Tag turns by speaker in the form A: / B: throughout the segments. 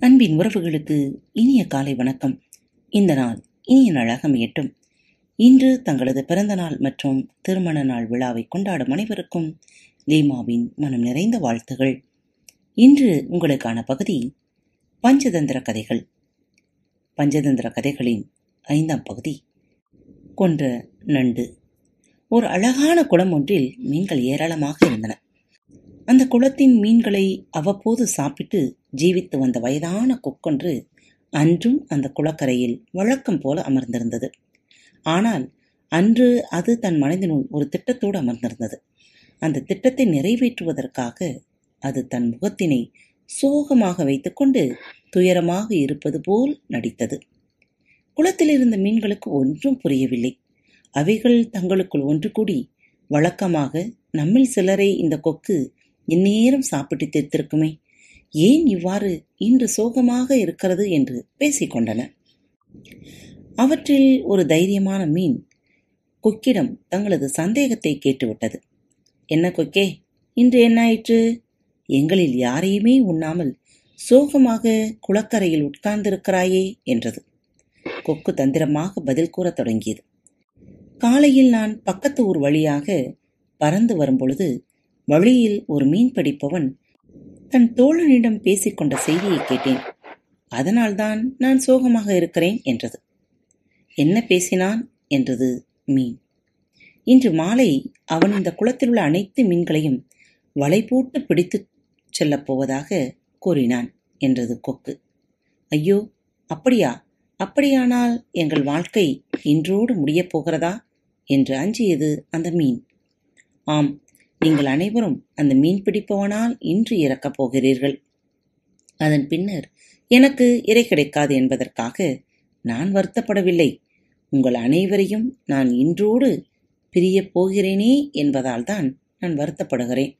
A: அன்பின் உறவுகளுக்கு இனிய காலை வணக்கம். இந்த நாள் இனிய நாளாக அமையட்டும். இன்று தங்களது பிறந்த நாள் மற்றும் திருமண நாள் விழாவை கொண்டாடும் அனைவருக்கும் லீமாவின் மனம் நிறைந்த வாழ்த்துகள். இன்று உங்களுக்கான பகுதி பஞ்சதந்திர கதைகள். பஞ்சதந்திர கதைகளின் ஐந்தாம் பகுதி. கொன்ற நண்டு. ஒரு அழகான குளம் ஒன்றில் மீன்கள் ஏராளமாக இருந்தன. அந்த குளத்தின் மீன்களை அவ்வப்போது சாப்பிட்டு ஜீவித்து வந்த வயதான கொக்கொன்று அன்றும் அந்த குளக்கரையில் வழக்கம் போல அமர்ந்திருந்தது. ஆனால் அன்று அது தன் மனதினுள் ஒரு திட்டத்தோடு அமர்ந்திருந்தது. அந்த திட்டத்தை நிறைவேற்றுவதற்காக அது தன் முகத்தினை சோகமாக வைத்துக்கொண்டு துயரமாக இருப்பது போல் நடித்தது. குளத்தில் இருந்த மீன்களுக்கு ஒன்றும் புரியவில்லை. அவைகள் தங்களுக்குள் ஒன்று கூடி வழக்கமாக நம்மில் சிலரை இந்த கொக்கு இந்நேரம் சாப்பிட்டு தீர்த்திருக்குமே. ஏன் இவ்வாறு இன்று சோகமாக இருக்கிறது என்று பேசிக்கொண்டன அவற்றில் ஒரு தைரியமான மீன் கொக்கிடம் தங்களது சந்தேகத்தை கேட்டுவிட்டது. என்ன கொக்கே இன்று என்னாயிற்று? எங்களில் யாரையுமே உண்ணாமல் சோகமாக குளக்கரையில் உட்கார்ந்திருக்கிறாயே என்றது. கொக்கு தந்திரமாக பதில் கூறத் தொடங்கியது. காலையில் நான் பக்கத்து ஊர் வழியாக பறந்து வரும்பொழுது வழியில் ஒரு மீன் பிடிப்பவன் தன் தோழனிடம் பேசிக்கொண்ட செய்தியை கேட்டேன். அதனால்தான் நான் சோகமாக இருக்கிறேன் என்றது. என்ன பேசினான் என்றது மீன். இன்று மாலை அவன் இந்த குளத்தில் உள்ள அனைத்து மீன்களையும் வலை போட்டு பிடித்து செல்லப் போவதாக கூறினான் என்றது கொக்கு. ஐயோ அப்படியா? அப்படியானால் எங்கள் வாழ்க்கை இன்றோடு முடியப் போகிறதா? என்று அஞ்சியது அந்த மீன். ஆம் நீங்கள் அனைவரும் அந்த மீன் பிடிப்பவனால் இன்று இறக்கப் போகிறீர்கள். அதன் பின்னர் எனக்கு இறை கிடைக்காது என்பதற்காக நான் வருத்தப்படவில்லை. உங்கள் அனைவரையும் நான் இன்றோடு பிரியப் போகிறேனே என்பதால் தான் நான் வருத்தப்படுகிறேன்.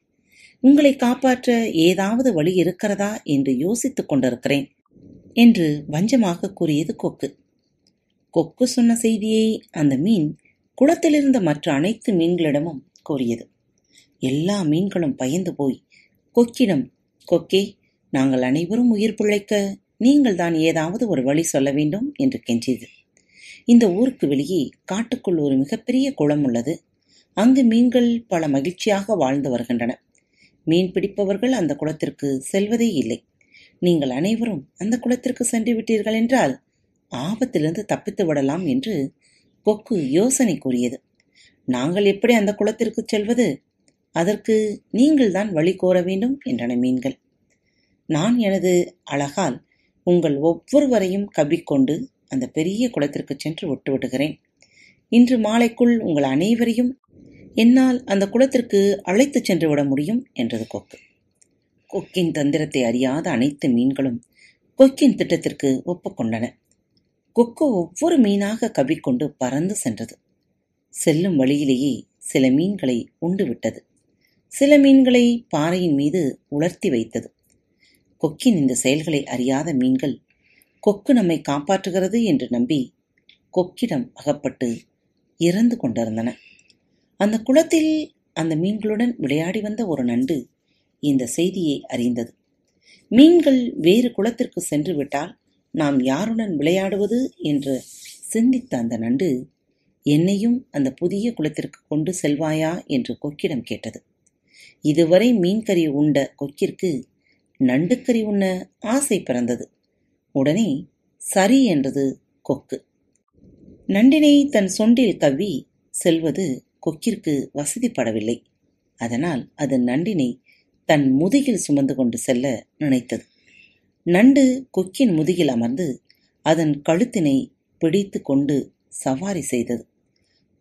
A: உங்களை காப்பாற்ற ஏதாவது வழி இருக்கிறதா என்று யோசித்துக் கொண்டிருக்கிறேன் என்று வஞ்சமாக கூறியது கொக்கு. கொக்கு சொன்ன செய்தியை அந்த மீன் குளத்திலிருந்த மற்ற அனைத்து மீன்களிடமும் கூறியது. எல்லா மீன்களும் பயந்து போய் கொக்கிடம் கொக்கே நாங்கள் அனைவரும் உயிர் பிழைக்க நீங்கள் தான் ஏதாவது ஒரு வழி சொல்ல வேண்டும் என்று கெஞ்சியது. இந்த ஊருக்கு வெளியே காட்டுக்குள் ஒரு மிகப்பெரிய குளம் உள்ளது. அங்கு மீன்கள் பல மகிழ்ச்சியாக வாழ்ந்து வருகின்றன. மீன் பிடிப்பவர்கள் அந்த குளத்திற்கு செல்வதே இல்லை. நீங்கள் அனைவரும் அந்த குளத்திற்கு சென்று விட்டீர்கள் என்றால் ஆபத்திலிருந்து தப்பித்து விடலாம் என்று கொக்கு யோசனை கூறியது. நாங்கள் எப்படி அந்த குளத்திற்கு செல்வது? அதற்கு நீங்கள்தான் வழி கோர வேண்டும் என்றன மீன்கள். நான் எனது அழகால் உங்கள் ஒவ்வொருவரையும் கவ்விக்கொண்டு அந்த பெரிய குளத்திற்கு சென்று விட்டு விடுகிறேன் இன்று மாலைக்குள் உங்கள் அனைவரையும் என்னால் அந்த குளத்திற்கு அழைத்துச் சென்று விட முடியும் என்றது கொக்கு. கொக்கின் தந்திரத்தை அறியாத அனைத்து மீன்களும் கொக்கின் திட்டத்திற்கு ஒப்புக்கொண்டன கொக்கு ஒவ்வொரு மீனாக கவ்விக்கொண்டு பறந்து சென்றது. செல்லும் வழியிலேயே சில மீன்களை உண்டு விட்டது. சில மீன்களை பாறையின் மீது உலர்த்தி வைத்தது. கொக்கின் இந்த செயல்களை அறியாத மீன்கள் கொக்கு நம்மை காப்பாற்றுகிறது என்று நம்பி கொக்கிடம் அகப்பட்டு இறந்து கொண்டிருந்தன. அந்த குளத்தில் அந்த மீன்களுடன் விளையாடி வந்த ஒரு நண்டு இந்த செய்தியை அறிந்தது. மீன்கள் வேறு குளத்திற்கு சென்று விட்டால் நாம் யாருடன் விளையாடுவது என்று சிந்தித்த அந்த நண்டு என்னையும் அந்த புதிய குளத்திற்கு கொண்டு செல்வாயா? என்று கொக்கிடம் கேட்டது. இதுவரை மீன்கறி உண்ட கொக்கிற்கு நண்டுக்கறி உண்ண ஆசை பிறந்தது. உடனே சரி என்றது கொக்கு. நண்டினை தன் சொண்டில் கவ்வி செல்வது கொக்கிற்கு வசதிப்படவில்லை. அதனால் அது நண்டினை தன் முதுகில் சுமந்து கொண்டு செல்ல நினைத்தது. நண்டு கொக்கின் முதுகில் அமர்ந்து அதன் கழுத்தினை பிடித்து கொண்டு சவாரி செய்தது.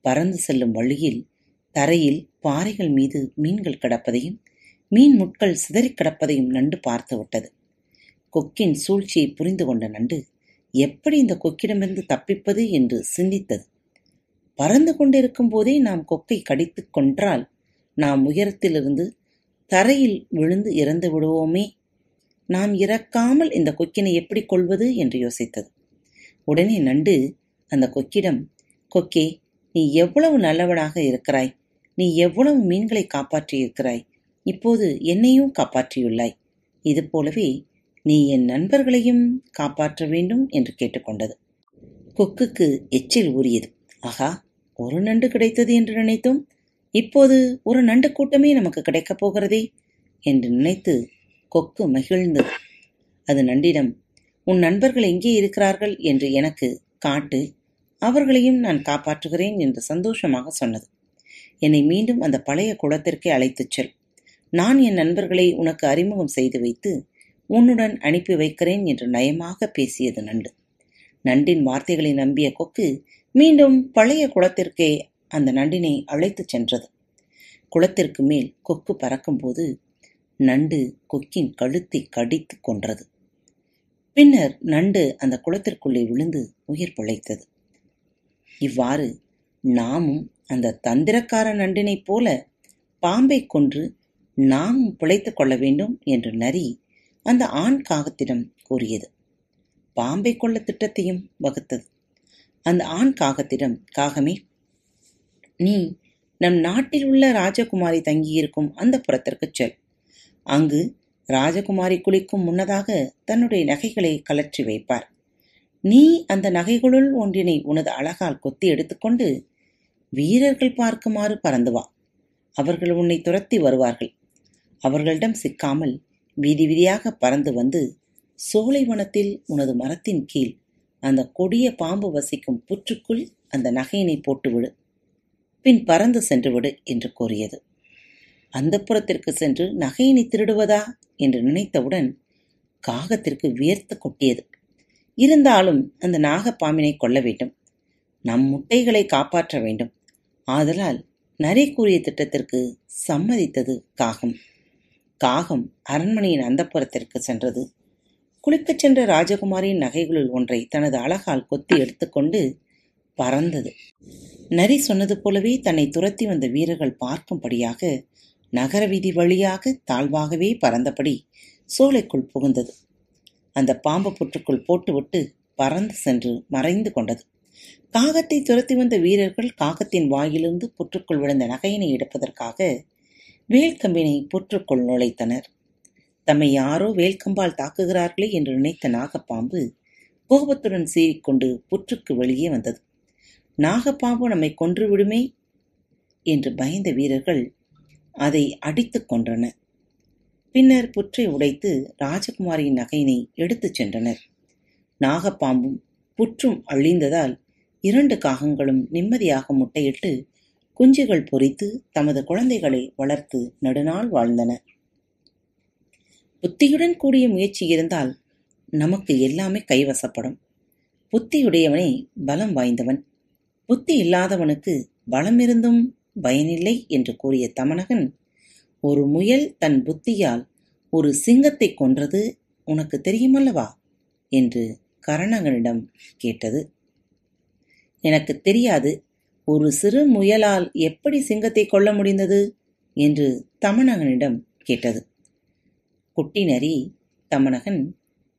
A: பறந்து செல்லும் வழியில் தரையில் பாறைகள் மீது மீன்கள் கிடப்பதையும் மீன் முட்கள் சிதறிக் கிடப்பதையும் நண்டு பார்த்து விட்டது. கொக்கின் சூழ்ச்சியை புரிந்து கொண்ட நண்டு எப்படி இந்த கொக்கிடமிருந்து தப்பிப்பது? என்று சிந்தித்தது. பறந்து கொண்டிருக்கும் போதே நாம் கொக்கை கடித்து கொன்றால் நாம் உயரத்திலிருந்து தரையில் விழுந்து இறந்து விடுவோமே நாம் இறக்காமல் இந்த கொக்கினை எப்படி கொள்வது? என்று யோசித்தது. உடனே நண்டு அந்த கொக்கிடம் கொக்கே நீ எவ்வளவு நல்லவனாக இருக்கிறாய் நீ எவ்வளவு மீன்களை காப்பாற்றியிருக்கிறாய்? இப்போது என்னையும் காப்பாற்றியுள்ளாய். இது போலவே நீ என் நண்பர்களையும் காப்பாற்ற வேண்டும் என்று கேட்டுக்கொண்டது. கொக்குக்கு எச்சில் ஊறியது. ஆகா ஒரு நண்டு கிடைத்தது என்று நினைத்தோம். இப்போது ஒரு நண்டு கூட்டமே நமக்கு கிடைக்கப் போகிறதே என்று நினைத்து கொக்கு மகிழ்ந்தது. அது நண்டிடம் உன் நண்பர்கள் எங்கே இருக்கிறார்கள்? என்று எனக்கு காட்டு அவர்களையும் நான் காப்பாற்றுகிறேன் என்று சந்தோஷமாக சொன்னது. என்னை மீண்டும் அந்த பழைய குளத்திற்கே அழைத்துச் செல். நான் என் நண்பர்களை உனக்கு அறிமுகம் செய்து வைத்து உன்னுடன் அனுப்பி வைக்கிறேன் என்று நயமாக பேசியது நண்டு. நண்டின் வார்த்தைகளை நம்பிய கொக்கு மீண்டும் பழைய குளத்திற்கே அந்த நண்டினை அழைத்துச் சென்றது. குளத்திற்கு மேல் கொக்கு பறக்கும்போது நண்டு கொக்கின் கழுத்தை கடித்து கொன்றது. பின்னர் நண்டு அந்த குளத்திற்குள்ளே விழுந்து உயிர் பிழைத்தது. இவ்வாறு நாமும் அந்த தந்திரக்கார நண்டினைப் போல பாம்பை கொன்று நாமும் பிழைத்துக் கொள்ள வேண்டும் என்று நரி அந்த ஆண் காகத்திடம் கூறியது. பாம்பை கொள்ள திட்டத்தையும் வகுத்தது. அந்த ஆண் காகத்திடம் காகமே நீ நம் நாட்டில் உள்ள ராஜகுமாரி தங்கியிருக்கும் அந்த புறத்திற்கு செல். அங்கு ராஜகுமாரி குளிக்கும் முன்னதாக தன்னுடைய நகைகளை கலற்றி வைப்பார். நீ அந்த நகைகளுள் ஒன்றினை உனது அழகால் கொத்தி எடுத்துக்கொண்டு வீரர்கள் பார்க்குமாறு பறந்து வா. அவர்கள் உன்னை துரத்தி வருவார்கள். அவர்களிடம் சிக்காமல் வீதி வீதியாக பறந்து வந்து சோலைவனத்தில் உனது மரத்தின் கீழ் அந்த கொடிய பாம்பு வசிக்கும் புற்றுக்குள் அந்த நகையினை போட்டுவிடு பின் பறந்து சென்றுவிடு என்று கூறியது. அந்த புறத்திற்கு சென்று நகையினை திருடுவதா என்று நினைத்தவுடன் காகத்திற்கு வியர்த்து கொட்டியது. இருந்தாலும் அந்த நாகப்பாம்பினை கொள்ள வேண்டும். நம் முட்டைகளை காப்பாற்ற வேண்டும். ஆதலால் நரி கூறிய திட்டத்திற்கு சம்மதித்தது காகம். காகம் அரண்மனையின் அந்தப்புறத்திற்கு சென்றது. குளிக்கச் சென்ற ராஜகுமாரியின் நகைகளுள் ஒன்றை தனது அழகால் கொத்தி எடுத்துக்கொண்டு பறந்தது. நரி சொன்னது போலவே தன்னை துரத்தி வந்த வீரர்கள் பார்க்கும்படியாக நகர வீதி வழியாக தாழ்வாகவே பறந்தபடி சோலைக்குள் புகுந்தது. அந்த பாம்பு புற்றுக்குள் போட்டுவிட்டு பறந்து சென்று மறைந்து கொண்டது. காகத்தை துரத்தி வந்த வீரர்கள் காகத்தின் வாயிலிருந்து புற்றுக்குள் விழுந்த நகையினை எடுப்பதற்காக வேல்கம்பினை புற்றுக்குள் நுழைத்தனர். தம்மை யாரோ வேல்கம்பால் தாக்குகிறார்களே என்று நினைத்த நாகப்பாம்பு கோபத்துடன் சீறிக்கொண்டு புற்றுக்கு வெளியே வந்தது. நாகப்பாம்பு நம்மை கொன்று விடுமே என்று பயந்த வீரர்கள் அதை அடித்துக் கொன்றனர். பின்னர் புற்றை உடைத்து ராஜகுமாரியின் நகையினை எடுத்துச் சென்றனர். நாகப்பாம்பும் புற்றும் அழிந்ததால் இரண்டு காகங்களும் நிம்மதியாக முட்டையிட்டு குஞ்சுகள் பொறித்து தமது குழந்தைகளை வளர்த்து நடுநாள் வாழ்ந்தன. புத்தியுடன் கூடிய முயற்சி இருந்தால் நமக்கு எல்லாமே கைவசப்படும். புத்தியுடையவனே பலம் வாய்ந்தவன். புத்தி இல்லாதவனுக்கு பலம் இருந்தும் பயனில்லை என்று கூறிய தமனகன் ஒரு முயல் தன் புத்தியால் ஒரு சிங்கத்தை கொன்றது உனக்கு தெரியுமல்லவா? என்று கரணகனிடம் கேட்டது. எனக்கு தெரியாது. ஒரு சிறு முயலால் எப்படி சிங்கத்தை கொல்ல முடிந்தது? என்று தமணகனிடம் கேட்டது. குட்டி நரி தமணகன்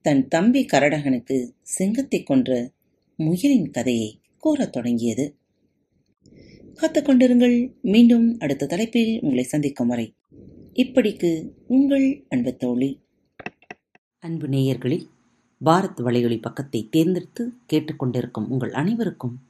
A: தன் தம்பி கரடகனுக்கு சிங்கத்தை கொன்ற முயலின் கதையை கூறத் தொடங்கியது. காத்துக்கொண்டிருங்கள் மீண்டும் அடுத்த தலைப்பில் உங்களை சந்திக்கும் வரை. இப்படிக்கு உங்கள் அன்பு தோழி. அன்பு நேயர்களில் பாரத் வலையொலி பக்கத்தை தேர்ந்தெடுத்து கேட்டுக்கொண்டிருக்கும் உங்கள் அனைவருக்கும்